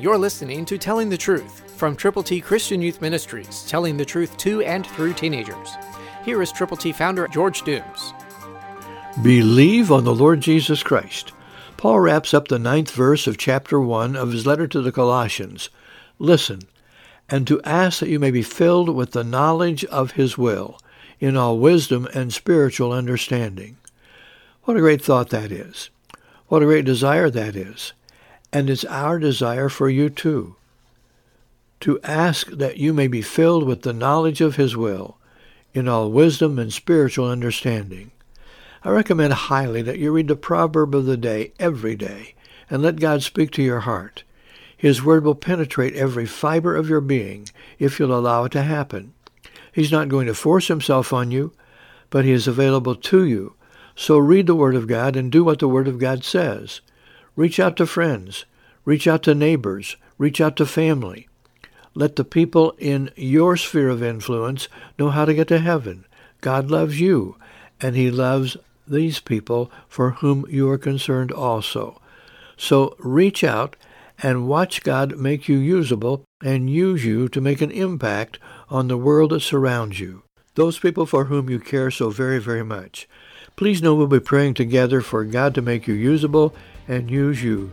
You're listening to Telling the Truth from Triple T Christian Youth Ministries, telling the truth to and through teenagers. Here is Triple T founder George Dooms. Believe on the Lord Jesus Christ. Paul wraps up the ninth verse of chapter 1 of his letter to the Colossians. Listen, and to ask that you may be filled with the knowledge of his will, in all wisdom and spiritual understanding. What a great thought that is. What a great desire that is. And it's our desire for you too. To ask that you may be filled with the knowledge of his will, in all wisdom and spiritual understanding. I recommend highly that you read the proverb of the day every day and let God speak to your heart. His word will penetrate every fiber of your being if you'll allow it to happen. He's not going to force himself on you, but he is available to you. So read the word of God and do what the word of God says. Reach out to friends. Reach out to neighbors. Reach out to family. Let the people in your sphere of influence know how to get to heaven. God loves you, and he loves these people for whom you are concerned also. So reach out and watch God make you usable and use you to make an impact on the world that surrounds you. Those people for whom you care so very, very much. Please know we'll be praying together for God to make you usable and use you